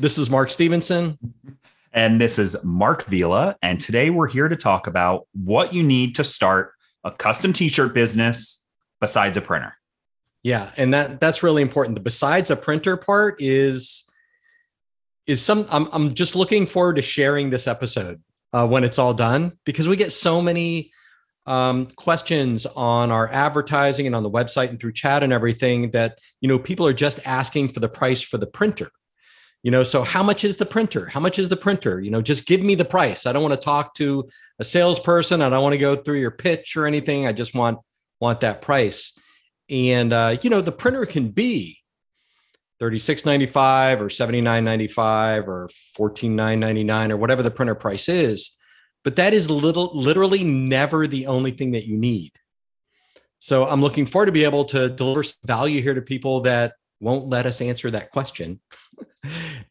This is Mark Stephenson. And this is Marc Vila. And today we're here to talk about what you need to start a custom t-shirt business besides a printer. Yeah, and that that's really important. The besides a printer part is is some I'm I'm just looking forward to sharing this episode uh, when it's all done because we get so many um, questions on our advertising and on the website and through chat and everything that you know people are just asking for the price for the printer you know so how much is the printer? How much is the printer? You know just give me the price. I don't want to talk to a salesperson. I don't want to go through your pitch or anything. I just want want that price. And uh, you know the printer can be 36.95 or 79.95 or 14.999 or whatever the printer price is but that is little literally never the only thing that you need. So i'm looking forward to be able to deliver value here to people that won't let us answer that question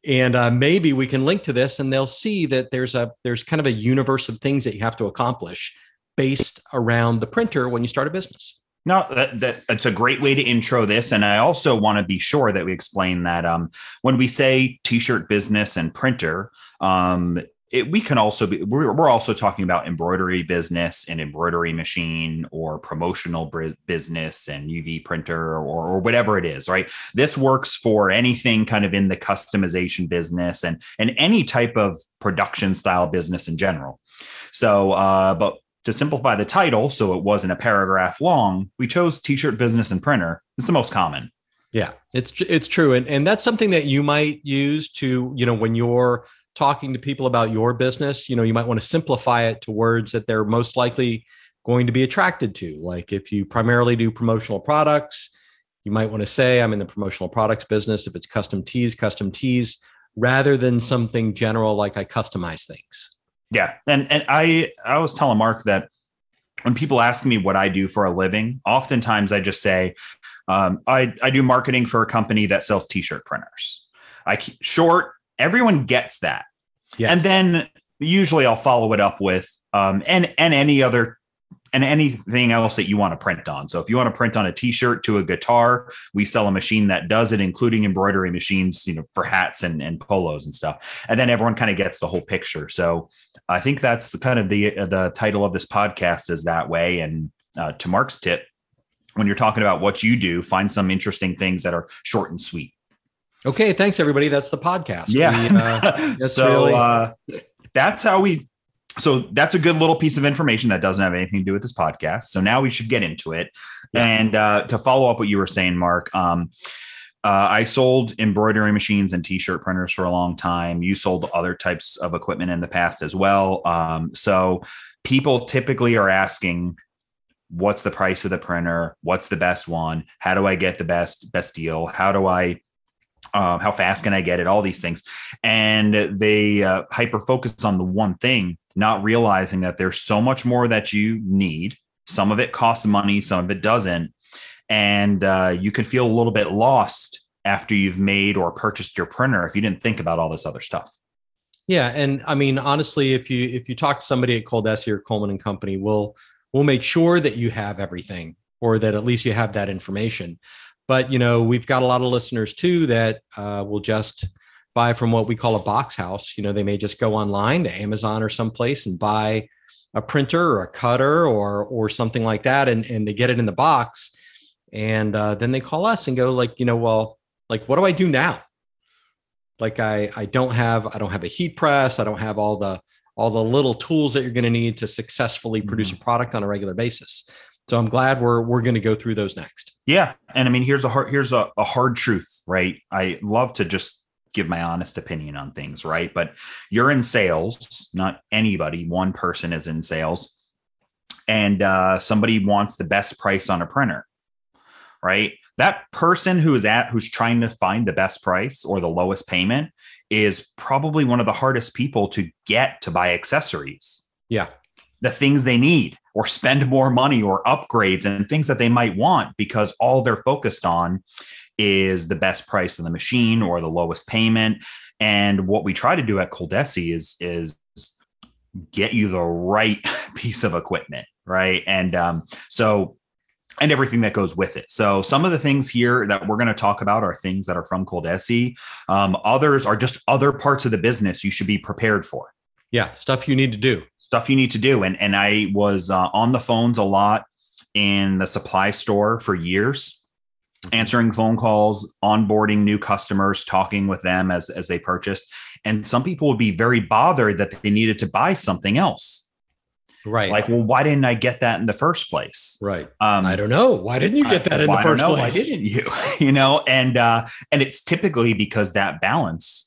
and uh, maybe we can link to this and they'll see that there's a there's kind of a universe of things that you have to accomplish based around the printer when you start a business no, that, that, that's a great way to intro this. And I also want to be sure that we explain that um, when we say t-shirt business and printer, um, it, we can also be we're, we're also talking about embroidery business and embroidery machine or promotional business and uv printer or, or whatever it is right? This works for anything kind of in the customization business and and any type of production style business in general. So uh, but to simplify the title so it wasn't a paragraph long we chose t-shirt business and printer. It's the most common. Yeah it's it's true. And and that's something that you might use to you know when you're talking to people about your business, you know, you might want to simplify it to words that they're most likely going to be attracted to. Like if you primarily do promotional products, you might want to say, I'm in the promotional products business. If it's custom tees, custom tees, rather than something general like I customize things. Yeah. And and I I was telling Mark that when people ask me what I do for a living, oftentimes I just say, um, I, I do marketing for a company that sells t-shirt printers. I keep short, everyone gets that. Yes. And then usually I'll follow it up with um, and and any other and anything else that you want to print on. So if you want to print on a t-shirt to a guitar, we sell a machine that does it, including embroidery machines, you know, for hats and, and polos and stuff. And then everyone kind of gets the whole picture. So I think that's the kind of the the title of this podcast is that way. And uh, to Mark's tip, when you're talking about what you do, find some interesting things that are short and sweet. Okay, thanks everybody. That's the podcast. Yeah. We, uh, so really... uh, that's how we. So that's a good little piece of information that doesn't have anything to do with this podcast. So now we should get into it. Yeah. And uh, to follow up what you were saying, Mark, um, uh, I sold embroidery machines and t-shirt printers for a long time. You sold other types of equipment in the past as well. Um, so people typically are asking, "What's the price of the printer? What's the best one? How do I get the best best deal? How do I uh, how fast can I get it? All these things, and they uh, hyper focus on the one thing, not realizing that there's so much more that you need. Some of it costs money, some of it doesn't, and uh, you could feel a little bit lost after you've made or purchased your printer if you didn't think about all this other stuff. Yeah, and I mean honestly, if you if you talk to somebody at Coldesi or Coleman and Company, we'll we'll make sure that you have everything, or that at least you have that information. But you know, we've got a lot of listeners too that uh, will just buy from what we call a box house. You know, they may just go online to Amazon or someplace and buy a printer or a cutter or or something like that, and and they get it in the box, and uh, then they call us and go like, you know, well, like what do I do now? Like I I don't have I don't have a heat press. I don't have all the all the little tools that you're going to need to successfully produce mm-hmm. a product on a regular basis. So I'm glad we're we're going to go through those next. Yeah, and I mean here's a hard here's a, a hard truth, right? I love to just give my honest opinion on things, right? But you're in sales, not anybody. One person is in sales, and uh, somebody wants the best price on a printer, right? That person who is at who's trying to find the best price or the lowest payment is probably one of the hardest people to get to buy accessories. Yeah. The things they need or spend more money or upgrades and things that they might want because all they're focused on is the best price of the machine or the lowest payment. And what we try to do at Coldesi is is get you the right piece of equipment, right? And um, so and everything that goes with it. So some of the things here that we're going to talk about are things that are from Coldesi. Um, others are just other parts of the business you should be prepared for. Yeah, stuff you need to do. Stuff you need to do. And and I was uh, on the phones a lot in the supply store for years answering phone calls, onboarding new customers, talking with them as as they purchased. And some people would be very bothered that they needed to buy something else. Right. Like, well, why didn't I get that in the first place? Right. Um, I don't know. Why didn't you get that I, in the first place? Why didn't you? you know, and uh, and it's typically because that balance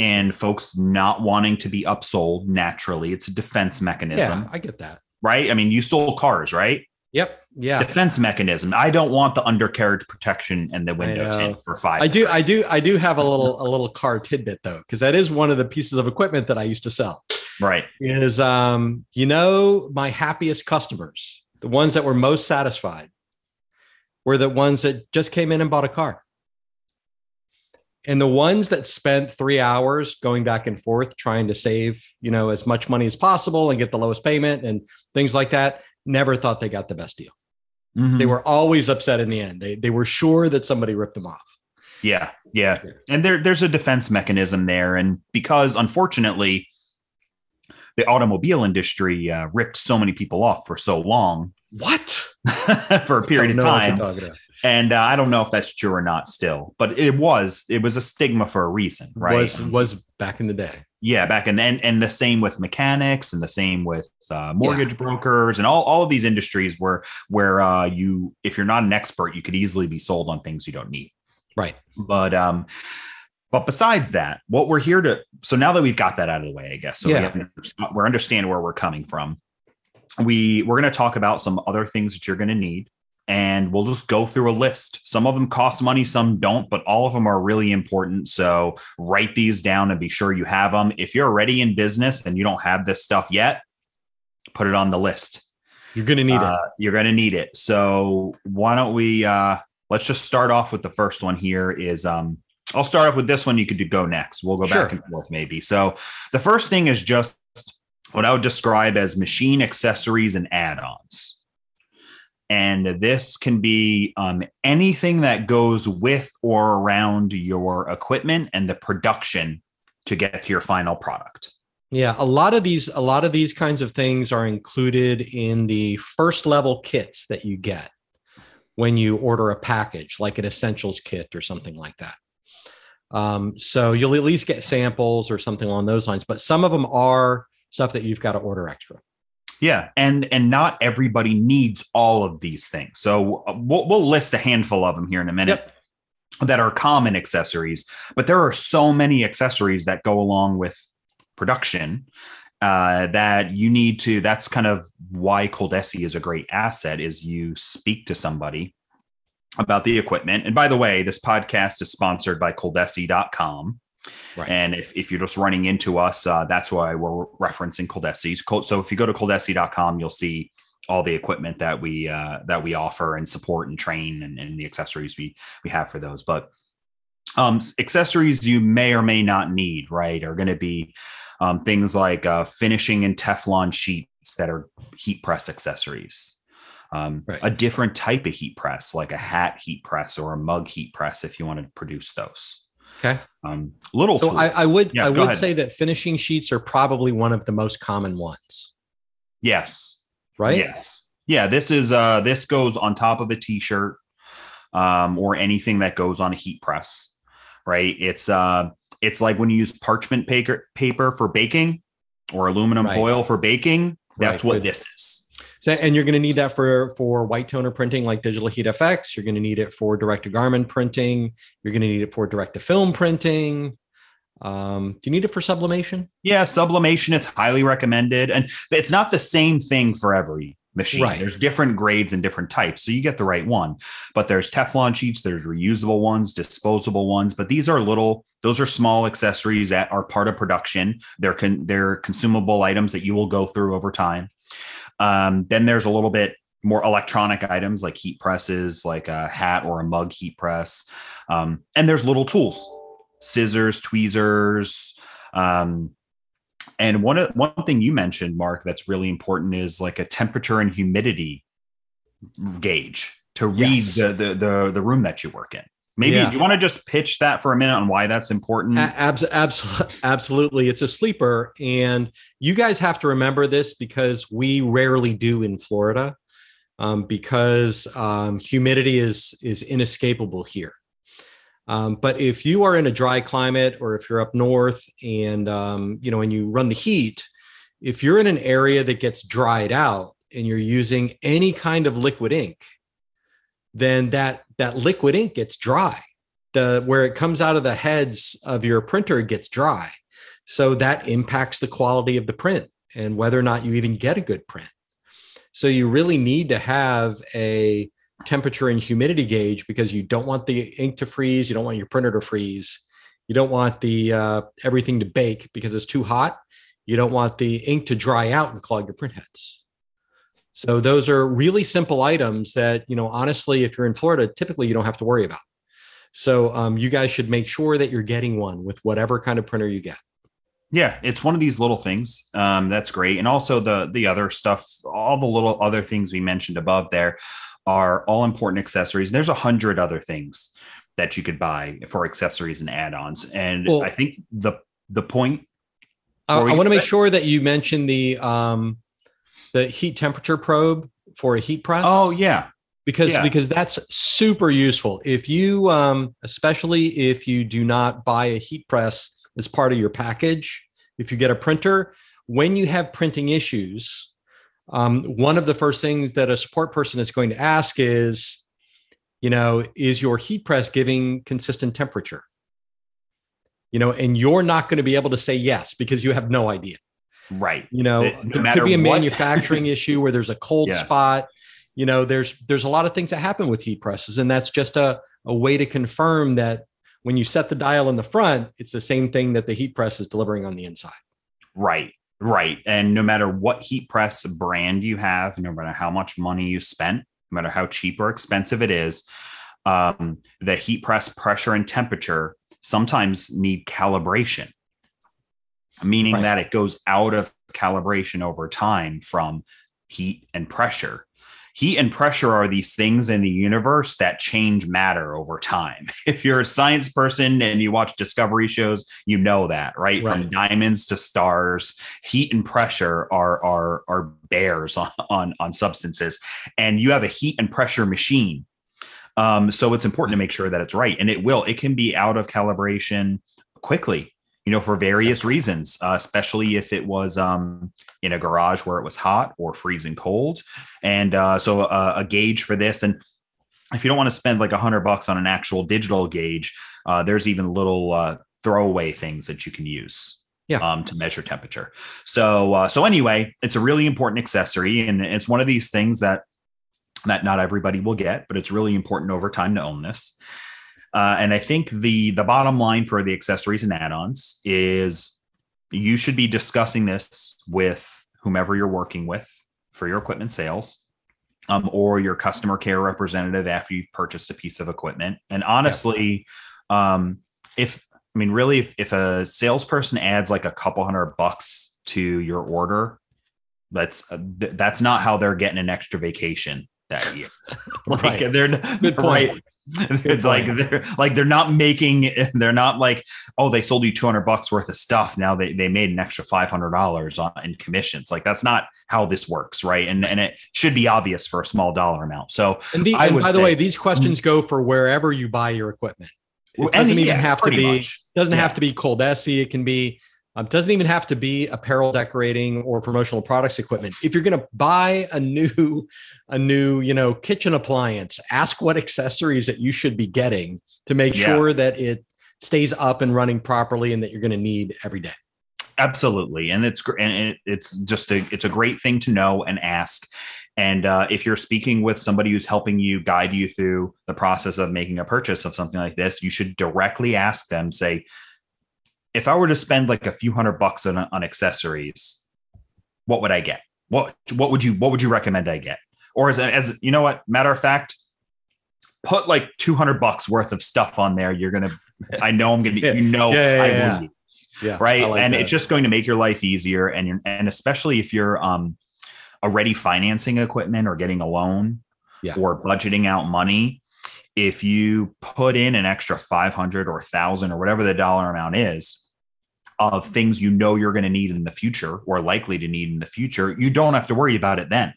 and folks not wanting to be upsold naturally. It's a defense mechanism. Yeah, I get that. Right. I mean, you sold cars, right? Yep. Yeah. Defense mechanism. I don't want the undercarriage protection and the window tint for five. I do. I do. I do have a little a little car tidbit though, because that is one of the pieces of equipment that I used to sell. Right. Is um, you know, my happiest customers, the ones that were most satisfied, were the ones that just came in and bought a car. And the ones that spent three hours going back and forth trying to save, you know, as much money as possible and get the lowest payment and things like that never thought they got the best deal. Mm-hmm. They were always upset in the end. They they were sure that somebody ripped them off. Yeah, yeah. And there there's a defense mechanism there and because unfortunately the automobile industry uh, ripped so many people off for so long. What? for a period of time. And uh, I don't know if that's true or not still, but it was it was a stigma for a reason, right? Was was back in the day. Yeah, back in then, and the same with mechanics, and the same with uh, mortgage yeah. brokers, and all, all of these industries where where uh, you, if you're not an expert, you could easily be sold on things you don't need. Right. But um, but besides that, what we're here to, so now that we've got that out of the way, I guess, so yeah. we understanding where we're coming from. We we're going to talk about some other things that you're going to need and we'll just go through a list. Some of them cost money, some don't, but all of them are really important. So write these down and be sure you have them. If you're already in business and you don't have this stuff yet, put it on the list. You're going to need uh, it. You're going to need it. So why don't we uh let's just start off with the first one here is um I'll start off with this one you could go next. We'll go sure. back and forth maybe. So the first thing is just what I would describe as machine accessories and add-ons. And this can be um, anything that goes with or around your equipment and the production to get to your final product. Yeah a lot of these a lot of these kinds of things are included in the first level kits that you get when you order a package like an essentials kit or something like that. Um, so you'll at least get samples or something along those lines but some of them are stuff that you've got to order extra yeah, and and not everybody needs all of these things. So uh, we'll, we'll list a handful of them here in a minute. Yep. That are common accessories, but there are so many accessories that go along with production uh, that you need to. That's kind of why Coldesi is a great asset. Is you speak to somebody about the equipment. And by the way, this podcast is sponsored by Coldesi.com. Right. And if, if you're just running into us, uh, that's why we're referencing Coldesi. So if you go to coldesi.com, you'll see all the equipment that we uh, that we offer and support and train and, and the accessories we we have for those. But um, accessories you may or may not need, right, are going to be um, things like uh, finishing and Teflon sheets that are heat press accessories. Um, right. A different type of heat press, like a hat heat press or a mug heat press, if you want to produce those. Okay. Um, little. So I, I, would yeah, I would ahead. say that finishing sheets are probably one of the most common ones. Yes. Right. Yes. Yeah. This is uh this goes on top of a t-shirt, um, or anything that goes on a heat press. Right. It's uh it's like when you use parchment paper paper for baking or aluminum right. foil for baking. That's right. what Good. this is. So, and you're going to need that for for white toner printing like Digital Heat FX. You're going to need it for direct to garment printing. You're going to need it for direct to film printing. Um, do you need it for sublimation? Yeah, sublimation. It's highly recommended, and it's not the same thing for every machine. Right. There's different grades and different types. So you get the right one. But there's Teflon sheets, there's reusable ones, disposable ones, but these are little those are small accessories that are part of production. They're con- they're consumable items that you will go through over time. Um, then there's a little bit more electronic items like heat presses, like a hat or a mug heat press. Um, and there's little tools, scissors, tweezers, um, and one one thing you mentioned, Mark, that's really important is like a temperature and humidity gauge to read yes. the, the, the the room that you work in. Maybe yeah. you want to just pitch that for a minute on why that's important. Abs- absolutely, absolutely, it's a sleeper, and you guys have to remember this because we rarely do in Florida, um, because um, humidity is is inescapable here. Um, but if you are in a dry climate or if you're up north and um, you know and you run the heat, if you're in an area that gets dried out and you're using any kind of liquid ink, then that that liquid ink gets dry. The where it comes out of the heads of your printer gets dry. So that impacts the quality of the print and whether or not you even get a good print. So you really need to have a temperature and humidity gauge because you don't want the ink to freeze, you don't want your printer to freeze, you don't want the uh, everything to bake because it's too hot. You don't want the ink to dry out and clog your print heads. So those are really simple items that you know honestly, if you're in Florida, typically you don't have to worry about. So um, you guys should make sure that you're getting one with whatever kind of printer you get. Yeah, it's one of these little things. Um, that's great, and also the the other stuff, all the little other things we mentioned above there are all important accessories. There's a hundred other things that you could buy for accessories and add-ons. And well, I think the the point I, I want to make sure that you mention the um the heat temperature probe for a heat press. Oh yeah. Because yeah. because that's super useful. If you um especially if you do not buy a heat press as part of your package, if you get a printer, when you have printing issues, um, one of the first things that a support person is going to ask is, you know, is your heat press giving consistent temperature? You know, and you're not going to be able to say yes because you have no idea. Right. You know, no there could be a what. manufacturing issue where there's a cold yeah. spot. You know, there's there's a lot of things that happen with heat presses, and that's just a, a way to confirm that when you set the dial in the front, it's the same thing that the heat press is delivering on the inside. Right. Right. And no matter what heat press brand you have, no matter how much money you spent, no matter how cheap or expensive it is, um, the heat press pressure and temperature sometimes need calibration, meaning right. that it goes out of calibration over time from heat and pressure heat and pressure are these things in the universe that change matter over time. If you're a science person and you watch discovery shows, you know that, right? right. From diamonds to stars, heat and pressure are are are bears on, on on substances. And you have a heat and pressure machine. Um, so it's important to make sure that it's right. And it will, it can be out of calibration quickly you know, for various reasons, uh, especially if it was um, in a garage where it was hot or freezing cold. And uh, so uh, a gauge for this, and if you don't want to spend like a hundred bucks on an actual digital gauge, uh, there's even little uh, throwaway things that you can use. Yeah. Um, to measure temperature. So, uh, so anyway, it's a really important accessory, and it's one of these things that that not everybody will get, but it's really important over time to own this. Uh, and I think the the bottom line for the accessories and add-ons is you should be discussing this with whomever you're working with for your equipment sales. Um, or your customer care representative after you've purchased a piece of equipment. And honestly, yeah. um, if I mean, really, if, if a salesperson adds like a couple hundred bucks to your order, that's uh, that's not how they're getting an extra vacation that year. like right. they're right like they're like they're not making they're not like oh they sold you 200 bucks worth of stuff. Now they, they made an extra $500 in commissions. Like that's not how this works right? And and it should be obvious for a small dollar amount. So and, the, and by say, the way these questions mm. go for wherever you buy your equipment. It doesn't even have to be much. doesn't yeah. have to be Coldesi. It can be um, doesn't even have to be apparel decorating or promotional products equipment. If you're going to buy a new, a new, you know, kitchen appliance, ask what accessories that you should be getting to make yeah. sure that it stays up and running properly and that you're going to need every day. Absolutely, and it's and it's just a it's a great thing to know and ask. And uh, if you're speaking with somebody who's helping you guide you through the process of making a purchase of something like this, you should directly ask them, say, if I were to spend like a few hundred bucks on, on accessories, what would I get? What what would you what would you recommend I get? Or as as you know what, matter of fact, put like 200 bucks worth of stuff on there. You're gonna, I know I'm gonna, yeah. you know, yeah, yeah, I yeah. yeah. right, like and that. it's just going to make your life easier, and you're, and especially if you're um already financing equipment or getting a loan yeah. or budgeting out money if you put in an extra 500 or 1000 or whatever the dollar amount is of things you know you're going to need in the future or likely to need in the future you don't have to worry about it then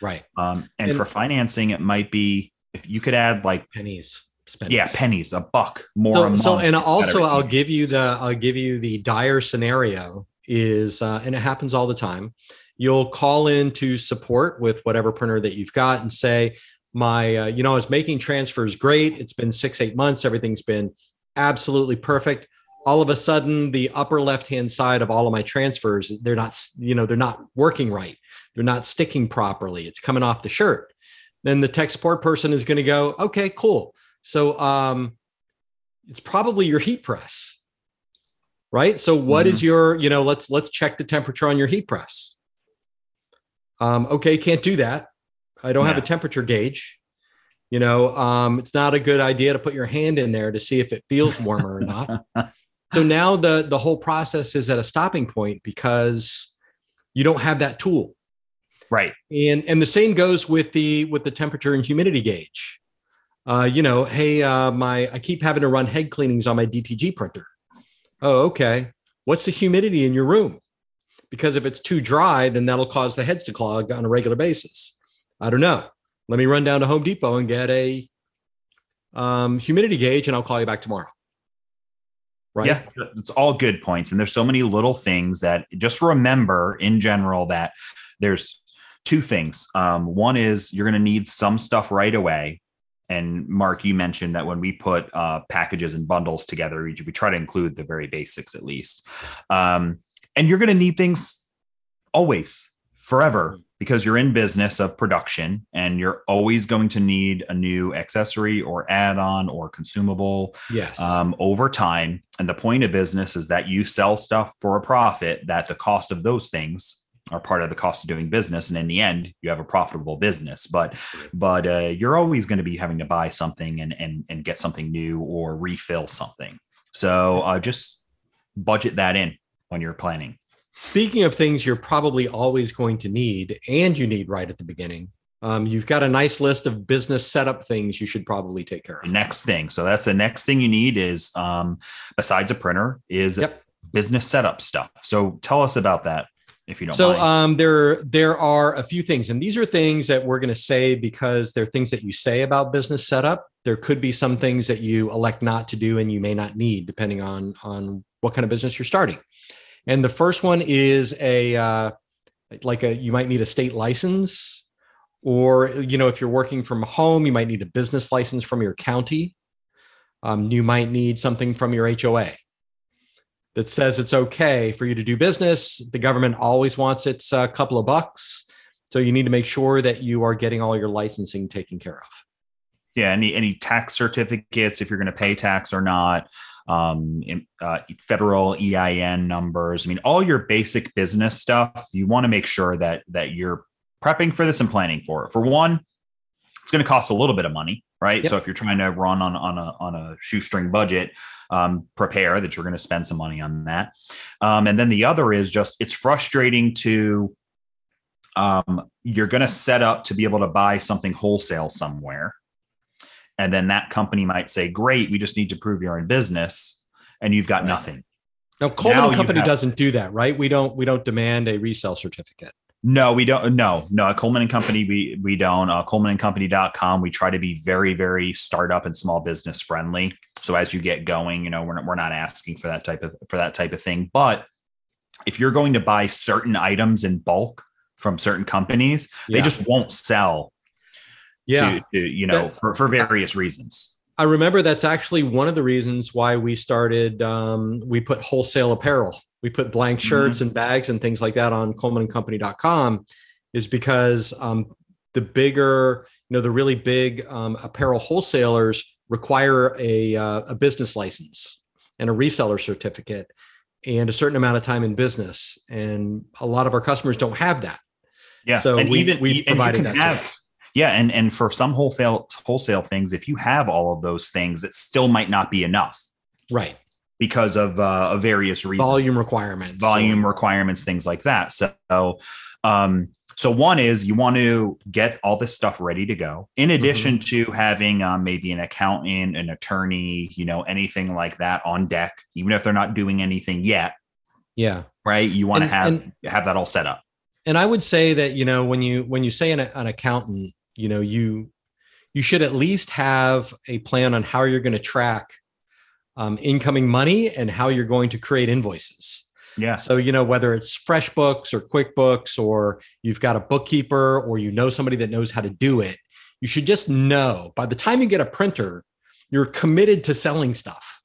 right um, and, and, for financing it might be if you could add like pennies Pennies. Yeah, pennies, a buck more. So, so and also, I'll give you the I'll give you the dire scenario is, uh, and it happens all the time. You'll call in to support with whatever printer that you've got and say, my uh, you know i was making transfers great. It's been six eight months. Everything's been absolutely perfect. All of a sudden the upper left hand side of all of my transfers they're not you know they're not working right. They're not sticking properly. It's coming off the shirt. Then the tech support person is going to go okay cool. So um it's probably your heat press right? So what mm-hmm. is your you know let's let's check the temperature on your heat press. Um okay can't do that I don't yeah. have a temperature gauge. You know, um, it's not a good idea to put your hand in there to see if it feels warmer or not. So now the the whole process is at a stopping point because you don't have that tool. Right. And and the same goes with the with the temperature and humidity gauge. Uh, you know, hey, uh, my I keep having to run head cleanings on my DTG printer. Oh, okay. What's the humidity in your room? Because if it's too dry, then that'll cause the heads to clog on a regular basis. I don't know. Let me run down to Home Depot and get a um, humidity gauge, and I'll call you back tomorrow. Right? Yeah, it's all good points, and there's so many little things that just remember in general that there's two things. Um, one is you're going to need some stuff right away. And Mark, you mentioned that when we put uh, packages and bundles together, we, we, try to include the very basics at least. Um, and you're going to need things always, forever because you're in business of production and you're always going to need a new accessory or add-on or consumable yes. um, over time. And the point of business is that you sell stuff for a profit that the cost of those things are part of the cost of doing business. And in the end you have a profitable business. But but uh, you're always going to be having to buy something and and, and get something new or refill something. So uh, just budget that in when you're planning Speaking of things you're probably always going to need and you need right at the beginning, um, you've got a nice list of business setup things you should probably take care of. Next thing. So that's the next thing you need is um, besides a printer is yep. business setup stuff. So tell us about that if you don't so um, there there are a few things and these are things that we're going to say because they're things that you say about business setup there could be some things that you elect not to do and you may not need depending on on what kind of business you're starting and the first one is a uh, like a you might need a state license, or you know if you're working from home, you might need a business license from your county. Um, you might need something from your HOA that says it's okay for you to do business. The government always wants its uh, couple of bucks. So you need to make sure that you are getting all your licensing taken care of. Yeah, any any tax certificates if you're going to pay tax or not um, uh, federal EIN numbers. I mean, all your basic business stuff. You want to make sure that that you're prepping for this and planning for it. For one, it's going to cost a little bit of money, right? Yep. So if you're trying to run on on a on a shoestring budget, um, prepare that you're going to spend some money on that. Um, and then the other is just it's frustrating to um, you're going to set up to be able to buy something wholesale somewhere and then that company might say, "Great, we just need to prove you're in business," and you've got right. nothing. Now, Coleman now Company have, doesn't do that, right? We don't we don't demand a resale certificate. No, we don't. No, no. At Coleman and Company, we we don't. Uh, ColemanandCompany.com. We try to be very, very startup and small business friendly. So as you get going, you know, we're not, we're not asking for that type of for that type of thing. But if you're going to buy certain items in bulk from certain companies, yeah. they just won't sell yeah. to, to you know, that, for, for various reasons. I remember that's actually one of the reasons why we started, um, we put wholesale apparel. We put blank mm-hmm. shirts mm-hmm. and bags and things like that on colemanandcompany.com is because um, the bigger, you know, the really big um, apparel wholesalers require a, uh, a business license and a reseller certificate and a certain amount of time in business. And a lot of our customers don't have that. Yeah. So and we, even we provided that. have-. Yeah, and and for some wholesale wholesale things, if you have all of those things, it still might not be enough Right. because of uh, various reasons. Volume requirements. volume requirements, things like that. So, um, so one is you want to get all this stuff ready to go. In addition to having um, maybe an accountant, an attorney, you know, anything like that on deck, even if they're not doing anything yet, Yeah. right? You want to have and- have that all set up. and I would say that you know when you when you say an, an accountant, you know you you should at least have a plan on how you're going to track um, incoming money and how you're going to create invoices. Yeah, So you know whether it's FreshBooks or QuickBooks or you've got a bookkeeper or you know somebody that knows how to do it, you should just know by the time you get a printer, you're committed to selling stuff.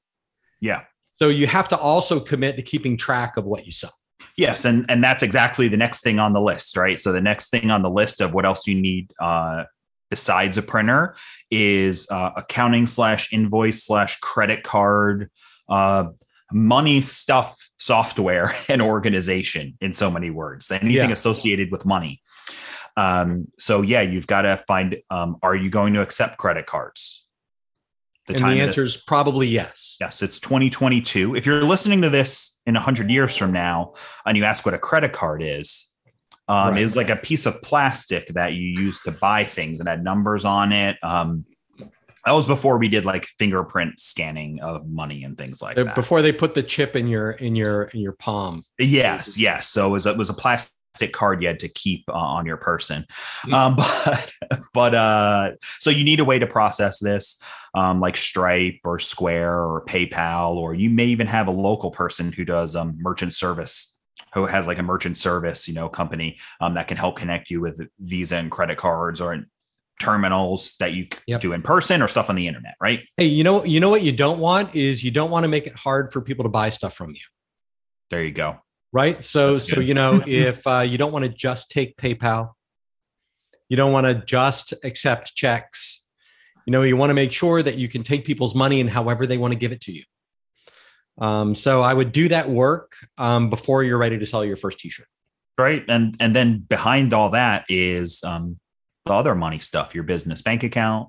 yeah. So you have to also commit to keeping track of what you sell. Yes, and and that's exactly the next thing on the list, right? So the next thing on the list of what else you need uh, besides a printer is uh, accounting slash invoice slash credit card, uh, money stuff, software, and organization. In so many words, anything Yeah. associated with money. Um, so yeah, you've got to find. Um, are you going to accept credit cards? And the of answer is probably yes. Yes, it's 2022. If you're listening to this in 100 years from now and you ask what a credit card is, um, Right. it was like a piece of plastic that you used to buy things and had numbers on it. Um, that was before we did like fingerprint scanning of money and things like Uh, that. before they put the chip in your in your in your palm. Yes, yes. So it was, it was a plastic card you had to keep uh, on your person. Mm. Um, but but uh, so you need a way to process this, um, like Stripe or Square or PayPal, or you may even have a local person who does um, merchant service, who has like a merchant service, you know, company um, that can help connect you with Visa and credit cards or terminals that you Yep. do in person or stuff on the internet, right? Hey, you know you know what you don't want is you don't want to make it hard for people to buy stuff from you. There you go. Right. So so you know if uh, you don't want to just take PayPal, you don't want to just accept checks. You know you want to make sure that you can take people's money and however they want to give it to you. Um, so I would do that work um, before you're ready to sell your first T-shirt. right and and then behind all that is um the other money stuff your business bank account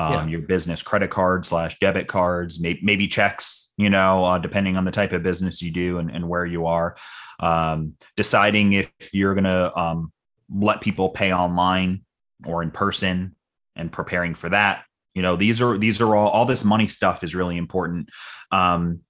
um Yeah. your business credit card slash debit cards maybe, maybe checks you know uh, depending on the type of business you do and, and where you are um deciding if you're gonna um let people pay online or in person and preparing for that you know these are these are all all this money stuff is really important um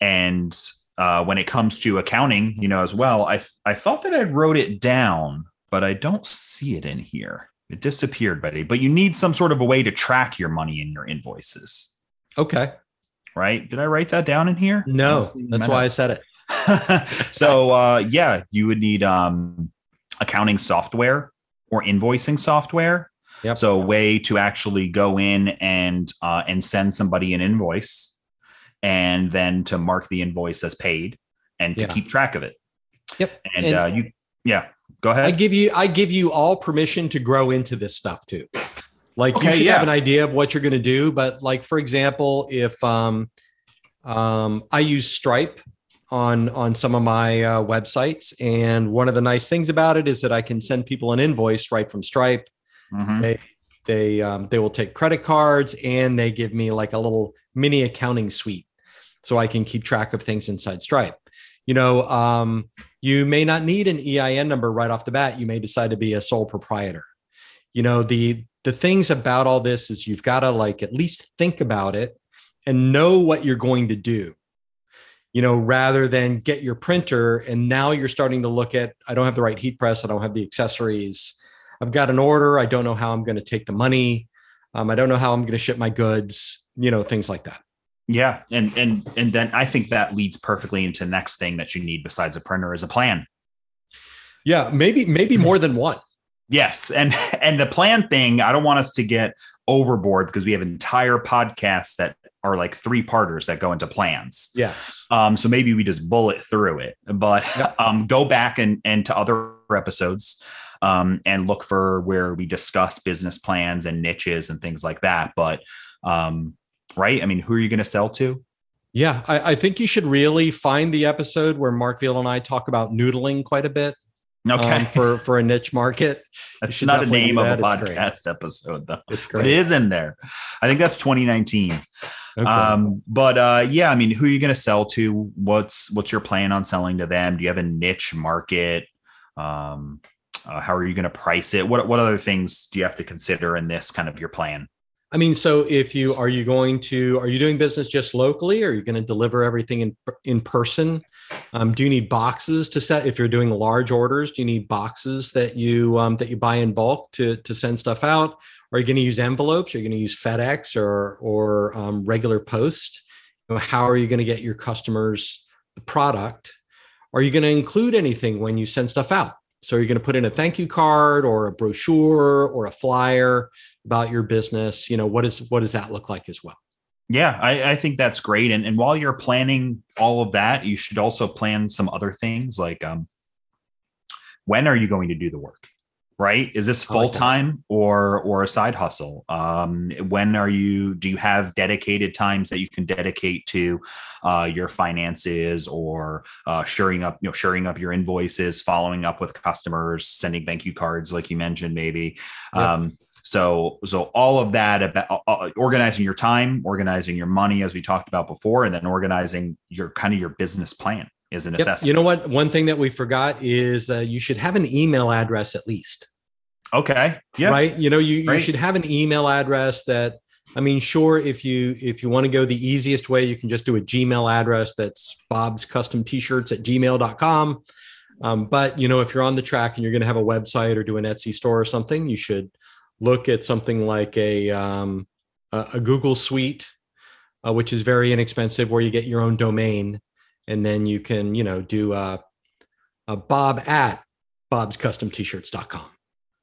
and uh, when it comes to accounting, you know, as well, I I thought that I wrote it down, but I don't see it in here. It disappeared, buddy. But you need some sort of a way to track your money in your invoices, Okay. Right? Did I write that down in here? No, that's why I said it. so uh, yeah, you would need um, accounting software or invoicing software. Yep. So a way to actually go in and uh, and send somebody an invoice, and then to mark the invoice as paid, and to Yeah. keep track of it. Yep. And, And- uh, you, yeah, go ahead. I give you I give you all permission to grow into this stuff too. Like you should yeah. have an idea of what you're going to do, but like for example, if um, um, I use Stripe on on some of my uh, websites, and one of the nice things about it is that I can send people an invoice right from Stripe. Mhm. They they um, they will take credit cards, and they give me like a little mini accounting suite, so I can keep track of things inside Stripe. You know, um, you may not need an EIN number right off the bat. You may decide to be a sole proprietor. You know, the the things about all this is you've got to like at least think about it and know what you're going to do. You know, rather than get your printer and now you're starting to look at I don't have the right heat press, I don't have the accessories. I've got an order, I don't know how I'm going to take the money. Um, I don't know how I'm going to ship my goods, you know, things like that. Yeah, and and and then I think that leads perfectly into the next thing that you need besides a printer is a plan. Yeah, maybe maybe more than one. Yes, and and the plan thing, I don't want us to get overboard because we have entire podcasts that are like three parters that go into plans. Yes. Um, so maybe we just bullet through it, but Yep. um, go back and and to other episodes um, and look for where we discuss business plans and niches and things like that. But um, right, I mean, who are you going to sell to? Yeah, I, I, think you should really find the episode where Marc Vila and I talk about noodling quite a bit. Okay. Um, for for a niche market, that's not a name of a podcast episode though. It's great. But it is in there. I think that's 2019. Okay. Um, but uh, yeah, I mean, who are you going to sell to? What's what's your plan on selling to them? Do you have a niche market? Um, uh, how are you going to price it? What what other things do you have to consider in this kind of your plan? I mean, so if you are you going to are you doing business just locally? Or are you going to deliver everything in in person? Um, do you need boxes to set if you're doing large orders? Do you need boxes that you um, that you buy in bulk to to send stuff out? Are you going to use envelopes? Are you going to use FedEx or or um, regular post? You know, how are you going to get your customers the product? Are you going to include anything when you send stuff out? So are you're going to put in a thank you card or a brochure or a flyer about your business. You know, what is what does that look like as well? Yeah, I, I, think that's great. And and while you're planning all of that, you should also plan some other things like um, when are you going to do the work? Right? Is this full time like or or a side hustle? Um, when are you? Do you have dedicated times that you can dedicate to uh, your finances or uh, shoring up, you know, shoring up your invoices, following up with customers, sending thank you cards, like you mentioned, maybe. Yep. Um, so, so all of that about uh, uh, organizing your time, organizing your money, as we talked about before, and then organizing your kind of your business plan is a necessity. Yep. You know what? One thing that we forgot is uh, you should have an email address at least. Okay. Yeah. Right. You know, you, you should have an email address that I mean, sure, if you if you want to go the easiest way, you can just do a Gmail address that's Bob's custom t-shirts at gmail.com. Um, but you know, if you're on the track and you're going to have a website or do an Etsy store or something, you should look at something like a um, a, Google Suite, uh, which is very inexpensive, where you get your own domain, and then you can you know do a, a Bob at bobscustomtshirts.com.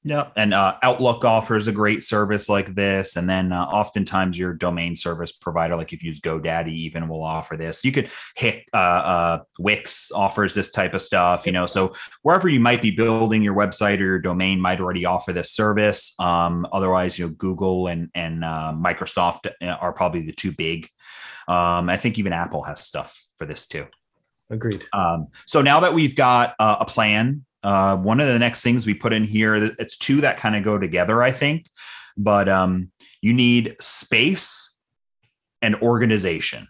Yeah, and uh, Outlook offers a great service like this, and then uh, oftentimes your domain service provider, like if you use GoDaddy, even will offer this. You could hit uh, uh, Wix offers this type of stuff, you know. So wherever you might be building your website or your domain might already offer this service. Um, otherwise, you know, Google and and uh, Microsoft uh, are probably the two big. Um, I think even Apple has stuff for this too. Agreed. Um, so now that we've got a plan uh, one of the next things we put in here, it's two that kind of go together, I think, but um, you need space and organization.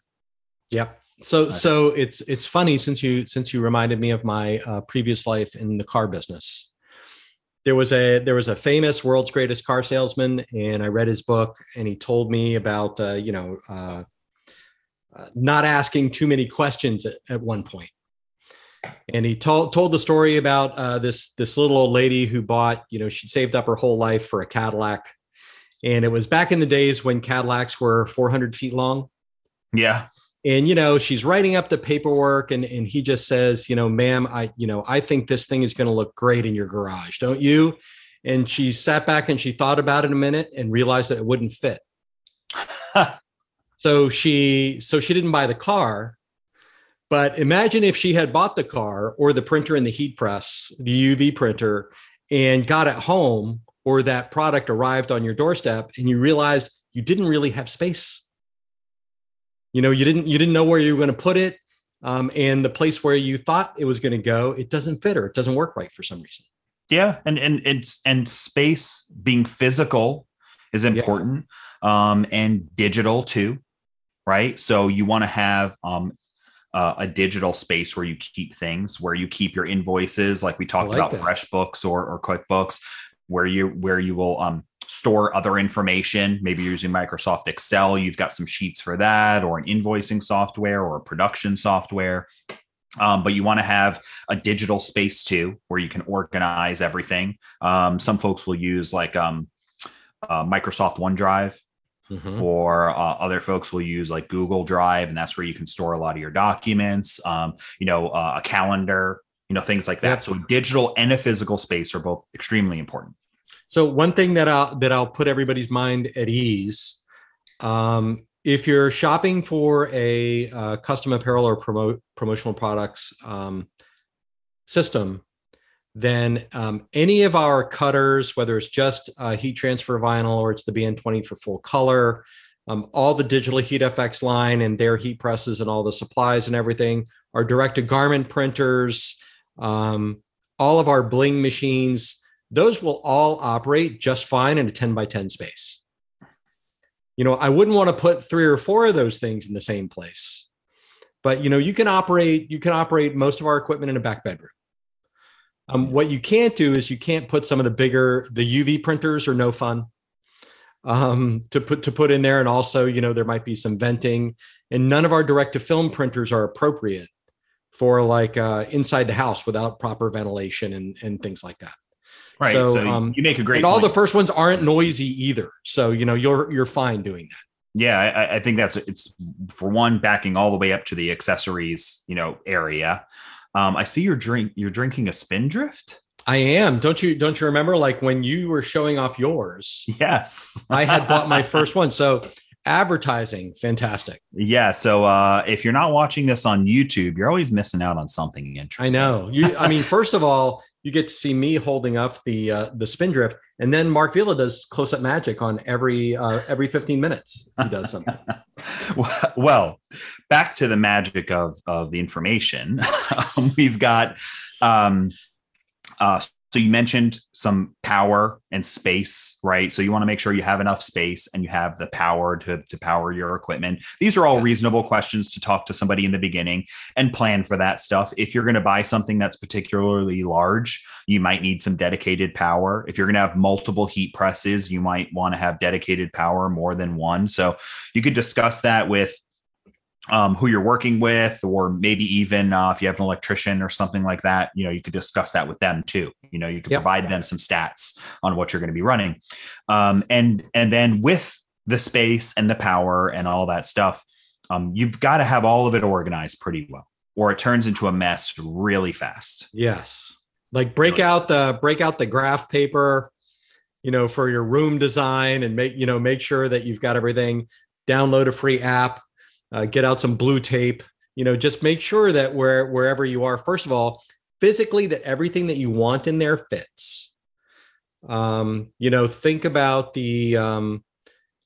Yep. So so it's it's funny since you since you reminded me of my uh, previous life in the car business. There was a there was a famous world's greatest car salesman, and I read his book, and he told me about uh, you know uh, uh not asking too many questions at, at one point and he told told the story about uh, this this little old lady who bought you know she'd saved up her whole life for a Cadillac, and it was back in the days when Cadillacs were 400 feet long. Yeah. And you know she's writing up the paperwork, and and he just says, you know, ma'am, I you know I think this thing is going to look great in your garage, don't you? And she sat back and she thought about it a minute and realized that it wouldn't fit. so she so she didn't buy the car but imagine if she had bought the car or the printer and the heat press, the UV printer, and got it home, or that product arrived on your doorstep, and you realized you didn't really have space. You know, you didn't you didn't know where you were going to put it, um, and the place where you thought it was going to go, it doesn't fit or it doesn't work right for some reason. Yeah, and and it's and space being physical is important, yeah. um, and digital too right? So you want to have um, uh, a digital space where you keep things, where you keep your invoices, like we talked like about that. FreshBooks or, or QuickBooks, where you where you will um, store other information. Maybe using Microsoft Excel, you've got some sheets for that, or an invoicing software, or a production software. Um, but you want to have a digital space too, where you can organize everything. Um, some folks will use like um, uh, Microsoft OneDrive Mm-hmm. Or uh, other folks will use like Google Drive, and that's where you can store a lot of your documents. Um, you know, uh, a calendar, you know, things like that. Yep. So digital and a physical space are both extremely important. So one thing that I'll that I'll put everybody's mind at ease, um, if you're shopping for a uh, custom apparel or promote promotional products um, system, then um, any of our cutters, whether it's just uh, heat transfer vinyl or it's the BN20 for full color, um, all the digital heat FX line and their heat presses and all the supplies and everything, our direct to garment printers, um, all of our bling machines, those will all operate just fine in a 10 by 10 space. You know, I wouldn't want to put three or four of those things in the same place. But you know, you can operate, you can operate most of our equipment in a back bedroom. Um, what you can't do is you can't put some of the bigger, the UV printers are no fun um, to put to put in there, and also you know there might be some venting, and none of our direct to film printers are appropriate for like uh, inside the house without proper ventilation and and things like that. Right. So, so um, you make a great. And all the first ones aren't noisy either, so you know you're you're fine doing that. Yeah, I, I think that's it's for one backing all the way up to the accessories, you know, area. Um, I see you're drink you're drinking a Spindrift. I am. Don't you don't you remember like when you were showing off yours? Yes. I had bought my first one. So advertising, fantastic. Yeah. So uh if you're not watching this on YouTube, you're always missing out on something interesting. I know. You I mean, first of all, you get to see me holding up the uh the Spindrift, and then Marc Vila does close-up magic on every uh every 15 minutes. He does something. well, back to the magic of of the information. We've got um uh, so you mentioned some power and space, right? So you want to make sure you have enough space and you have the power to, to power your equipment. These are all reasonable questions to talk to somebody in the beginning and plan for that stuff. If you're going to buy something that's particularly large, you might need some dedicated power. If you're going to have multiple heat presses, you might want to have dedicated power more than one. So you could discuss that with um, who you're working with, or maybe even uh, if you have an electrician or something like that, you know, you could discuss that with them too. You know, you can yep. provide them some stats on what you're going to be running, um, and and then with the space and the power and all that stuff, um, you've got to have all of it organized pretty well, or it turns into a mess really fast. Yes, like break really. out the break out the graph paper, you know, for your room design, and make you know make sure that you've got everything. Download a free app uh, get out some blue tape you know just make sure that where wherever you are first of all physically that everything that you want in there fits. Um, you know think about the um,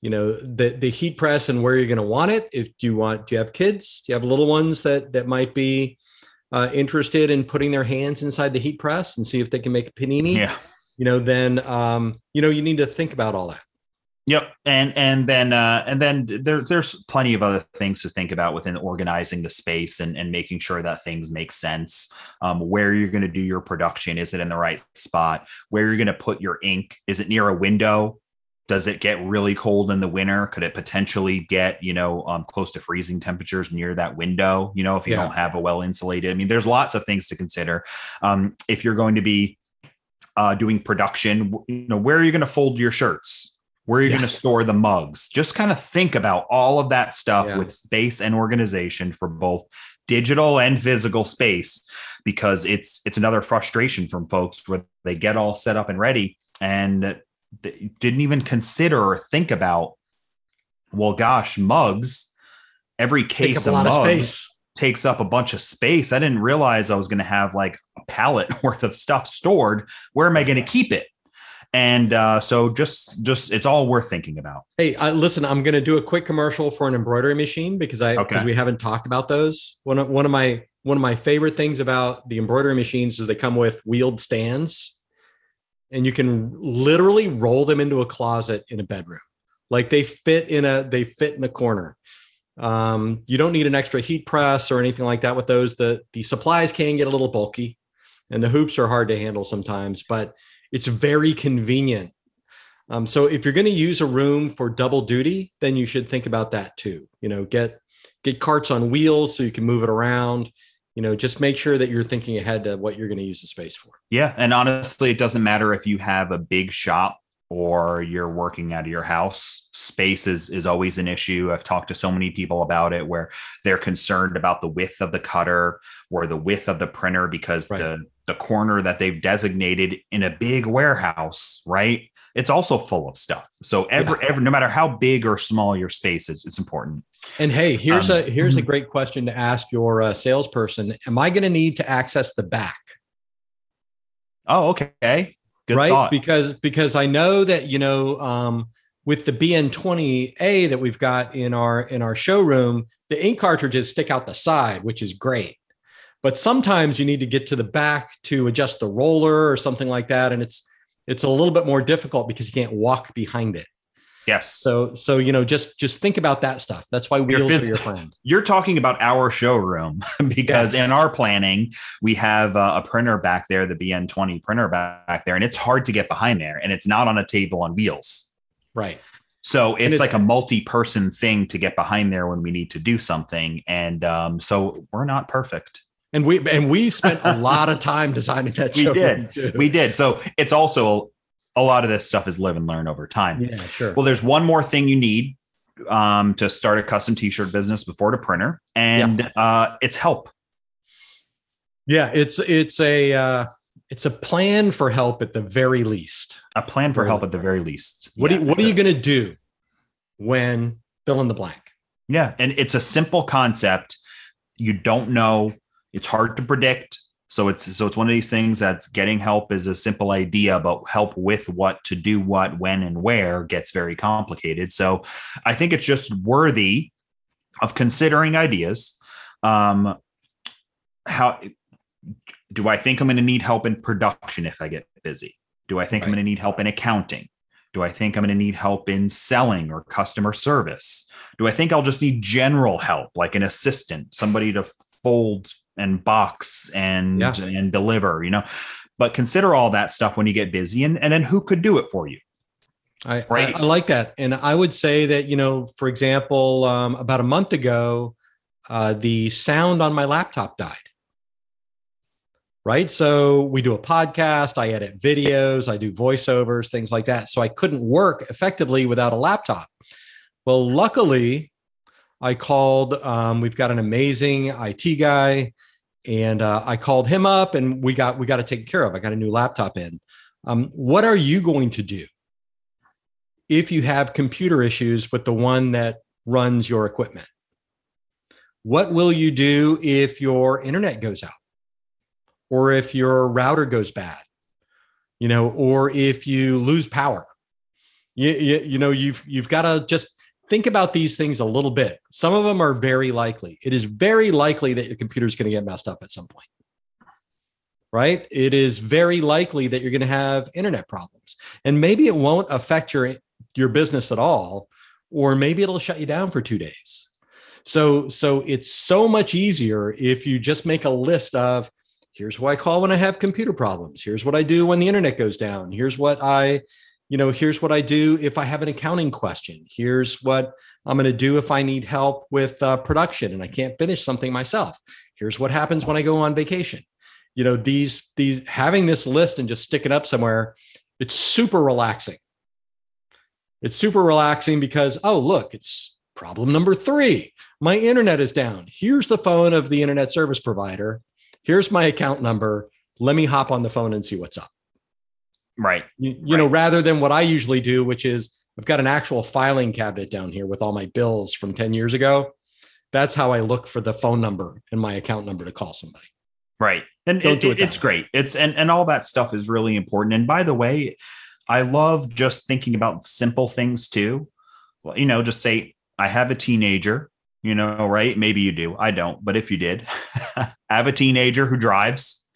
you know the the heat press and where you're going to want it. If do you want do you have kids? Do you have little ones that that might be uh, interested in putting their hands inside the heat press and see if they can make a panini? Yeah. You know then um, you know you need to think about all that Yep, and and then uh, and then there's there's plenty of other things to think about within organizing the space and and making sure that things make sense. Um, where you're going to do your production, is it in the right spot? Where you're going to put your ink? Is it near a window? Does it get really cold in the winter? Could it potentially get you know um, close to freezing temperatures near that window? You know, if you yeah. don't have a well insulated. I mean, there's lots of things to consider. Um, if you're going to be uh, doing production, you know, where are you going to fold your shirts? Where you're yeah. going to store the mugs. Just kind of think about all of that stuff yeah. with space and organization for both digital and physical space because it's it's another frustration from folks where they get all set up and ready and didn't even consider or think about well gosh mugs every case of mugs of takes up a bunch of space i didn't realize i was going to have like a pallet worth of stuff stored where am i going to keep it and uh, so just just it's all worth thinking about. Hey uh, listen i'm going to do a quick commercial for an embroidery machine because i because okay. we haven't talked about those. One of one of my one of my favorite things about the embroidery machines is they come with wheeled stands. And you can literally roll them into a closet in a bedroom. Like they fit in a they fit in the corner. Um, you don't need an extra heat press or anything like that with those. The the supplies can get a little bulky and the hoops are hard to handle sometimes but it's very convenient. Um, so if you're going to use a room for double duty, then you should think about that too. You know, get get carts on wheels so you can move it around. You know, just make sure that you're thinking ahead to what you're going to use the space for. Yeah, and honestly, it doesn't matter if you have a big shop or you're working out of your house space is is always an issue i've talked to so many people about it where they're concerned about the width of the cutter or the width of the printer because right. the the corner that they've designated in a big warehouse right it's also full of stuff so every, yeah. every no matter how big or small your space is it's important and hey here's um, a here's a mm-hmm. great question to ask your uh, salesperson am i going to need to access the back Oh, okay. Good right? Thought. Because because I know that you know um, with the BN20A that we've got in our in our showroom, the ink cartridges stick out the side, which is great. But sometimes you need to get to the back to adjust the roller or something like that, and it's it's a little bit more difficult because you can't walk behind it. Yes. So so you know just just think about that stuff. That's why wheels phys- are your friend. You're talking about our showroom because yes. in our planning we have uh, a printer back there, the BN20 printer back there, and it's hard to get behind there, and it's not on a table on wheels. Right. So it's it, like a multi-person thing to get behind there when we need to do something, and um, so we're not perfect. And we and we spent a lot of time designing that. we did. Too. We did. So it's also a lot of this stuff is live and learn over time. Yeah, sure. Well, there's one more thing you need um, to start a custom t-shirt business before the printer, and yeah. uh, it's help. Yeah, it's it's a uh, it's a plan for help at the very least. A plan for help at the very least. What yeah, you, what are you going to do when fill in the blank? Yeah, and it's a simple concept. You don't know. It's hard to predict. So it's so it's one of these things that's getting help is a simple idea, but help with what to do what, when, and where gets very complicated. So I think it's just worthy of considering ideas. Um, how do I think I'm going to need help in production if I get busy? Do I think right. I'm going to need help in accounting? Do I think I'm going to need help in selling or customer service? Do I think I'll just need general help, like an assistant, somebody to fold and box and yeah. and deliver you know? But consider all that stuff when you get busy and, and then who could do it for you? I, right? I, I like that. And i would say that you know for example um, about a month ago uh, the sound on my laptop died. Right? So we do a podcast i edit videos i do voiceovers things like that. So i couldn't work effectively without a laptop. Well luckily i called um, we've got an amazing it guy and uh, I called him up, and we got we got to take care of. I got a new laptop in. Um, what are you going to do if you have computer issues with the one that runs your equipment? What will you do if your internet goes out, or if your router goes bad, you know, or if you lose power? You, you, you know, you've you've got to just think about these things a little bit. Some of them are very likely. It is very likely that your computer is going to get messed up at some point. Right? It is very likely that you're going to have internet problems. And maybe it won't affect your your business at all or maybe it'll shut you down for 2 days. So so it's so much easier if you just make a list of here's who I call when I have computer problems. Here's what I do when the internet goes down. Here's what I you know, here's what I do if I have an accounting question. Here's what I'm going to do if I need help with uh, production and I can't finish something myself. Here's what happens when I go on vacation. You know, these these having this list and just sticking up somewhere, it's super relaxing. It's super relaxing because oh look, it's problem number 3. My internet is down. Here's the phone of the internet service provider. Here's my account number. Let me hop on the phone and see what's up. Right. You, you right. know, rather than what I usually do, which is I've got an actual filing cabinet down here with all my bills from 10 years ago. That's how I look for the phone number and my account number to call somebody. Right. And Don't it, do it it's way. great. It's and and all that stuff is really important. And by the way, I love just thinking about simple things too. Well, you know, just say I have a teenager, you know, right? Maybe you do. I don't, but if you did, I have a teenager who drives.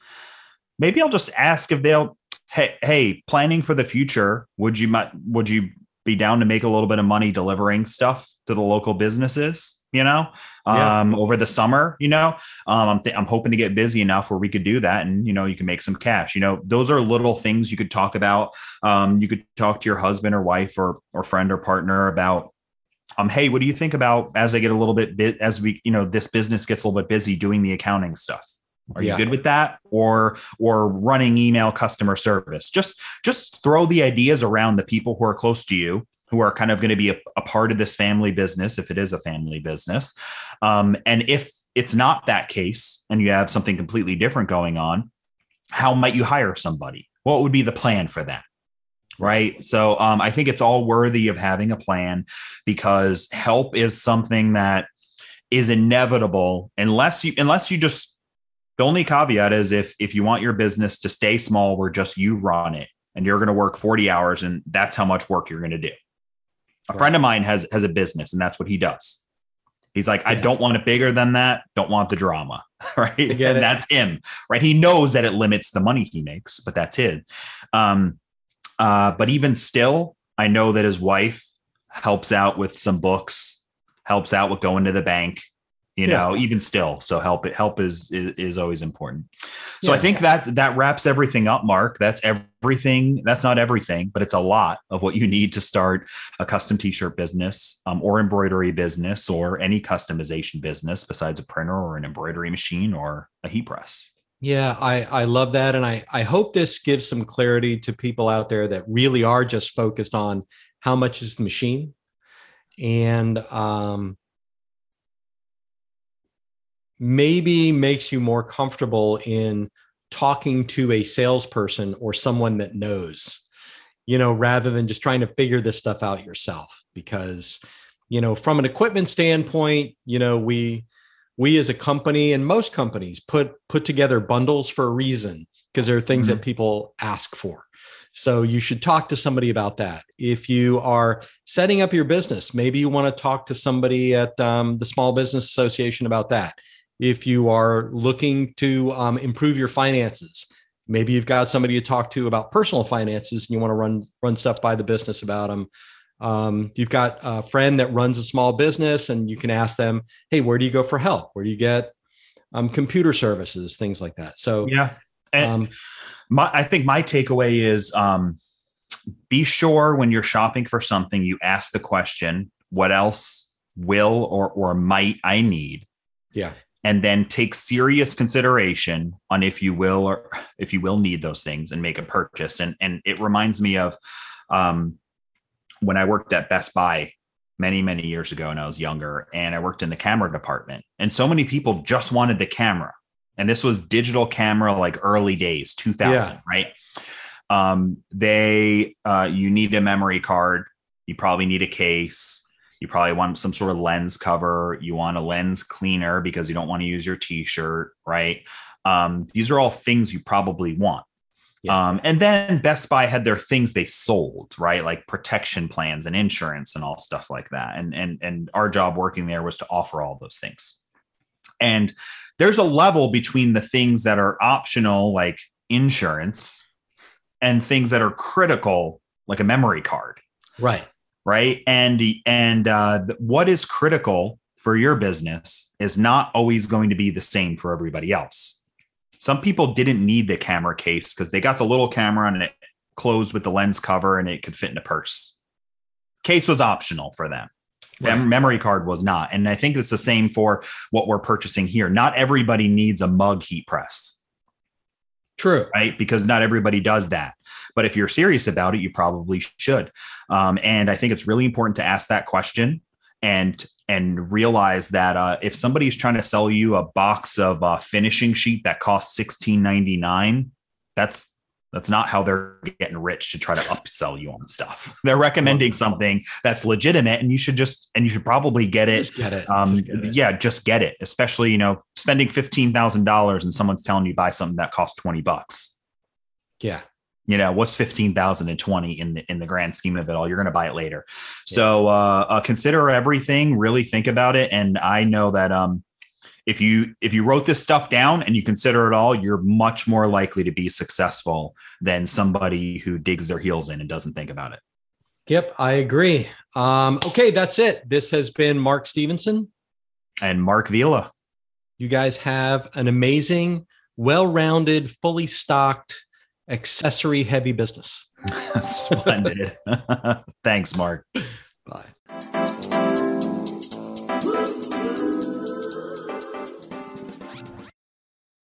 Maybe I'll just ask if they'll hey, hey, planning for the future, would you would you be down to make a little bit of money delivering stuff to the local businesses? You know, yeah. um, over the summer, you know, um, I'm, th- I'm hoping to get busy enough where we could do that and, you know, you can make some cash, you know, those are little things you could talk about. Um, you could talk to your husband or wife or, or friend or partner about, um, hey, what do you think about as I get a little bit bit as we, you know, this business gets a little bit busy doing the accounting stuff? Are yeah. you good with that? Or or running email customer service? Just just throw the ideas around the people who are close to you who are kind of going to be a, a part of this family business if it is a family business. Um, and if it's not that case and you have something completely different going on, how might you hire somebody? What would be the plan for that? Right. So um, I think it's all worthy of having a plan because help is something that is inevitable unless you unless you just The only caveat is if if you want your business to stay small where just you run it and you're going to work 40 hours and that's how much work you're going to do. A right. friend of mine has has a business and that's what he does. He's like, yeah. I don't want it bigger than that. Don't want the drama. Right. And it. that's him. Right. He knows that it limits the money he makes, but that's it. Um, uh, but even still, I know that his wife helps out with some books, helps out with going to the bank, you yeah. know even still. So help it help is, is is, always important. So yeah. i think that that wraps everything up mark. That's everything that's not everything but it's a lot of what you need to start a custom t-shirt business um, or embroidery business or any customization business besides a printer or an embroidery machine or a heat press. Yeah i i love that and i i hope this gives some clarity to people out there that really are just focused on how much is the machine. And um maybe makes you more comfortable in talking to a salesperson or someone that knows, you know, rather than just trying to figure this stuff out yourself. Because, you know, from an equipment standpoint, you know, we we as a company and most companies put put together bundles for a reason because there are things mm-hmm. that people ask for. So you should talk to somebody about that. If you are setting up your business, maybe you want to talk to somebody at um, the Small Business Association about that if you are looking to um, improve your finances. Maybe you've got somebody to talk to about personal finances and you want to run run stuff by the business about them um, you've got a friend that runs a small business and you can ask them hey where do you go for help? Where do you get um, computer services? Things like that. So yeah. And um, my, i think my takeaway is um, be sure when you're shopping for something you ask the question what else will or or might i need? Yeah and then take serious consideration on if you will or if you will need those things and make a purchase. And and it reminds me of um, when I worked at Best Buy many many years ago when I was younger, and I worked in the camera department, and so many people just wanted the camera, and this was digital camera like early days, two thousand, yeah. right? Um, they uh, you need a memory card, you probably need a case you probably want some sort of lens cover. You want a lens cleaner because you don't want to use your t-shirt, right? Um, these are all things you probably want. Yeah. Um, and then Best Buy had their things they sold, right? Like protection plans and insurance and all stuff like that. And and and our job working there was to offer all those things. And there's a level between the things that are optional, like insurance, and things that are critical, like a memory card. Right right and and uh, what is critical for your business is not always going to be the same for everybody else some people didn't need the camera case because they got the little camera and it closed with the lens cover and it could fit in a purse case was optional for them right. memory card was not and i think it's the same for what we're purchasing here not everybody needs a mug heat press True. Right. Because not everybody does that. But if you're serious about it, you probably should. Um, and I think it's really important to ask that question and and realize that uh, if somebody's trying to sell you a box of uh, finishing sheet that costs sixteen ninety nine, that's that's not how they're getting rich to try to upsell you on stuff. They're recommending something that's legitimate, and you should just and you should probably get it. Just get it. Um, just get it. Yeah, just get it. Especially you know spending fifteen thousand dollars and someone's telling you buy something that costs twenty bucks. Yeah. You know what's fifteen thousand and twenty in the in the grand scheme of it all. You're going to buy it later, yeah. so uh, uh, consider everything. Really think about it, and I know that um, if you if you wrote this stuff down and you consider it all you're much more likely to be successful than somebody who digs their heels in and doesn't think about it yep i agree um, okay that's it this has been Mark Stephenson and Marc Vila you guys have an amazing well-rounded fully stocked accessory heavy business. Splendid. Thanks mark. Bye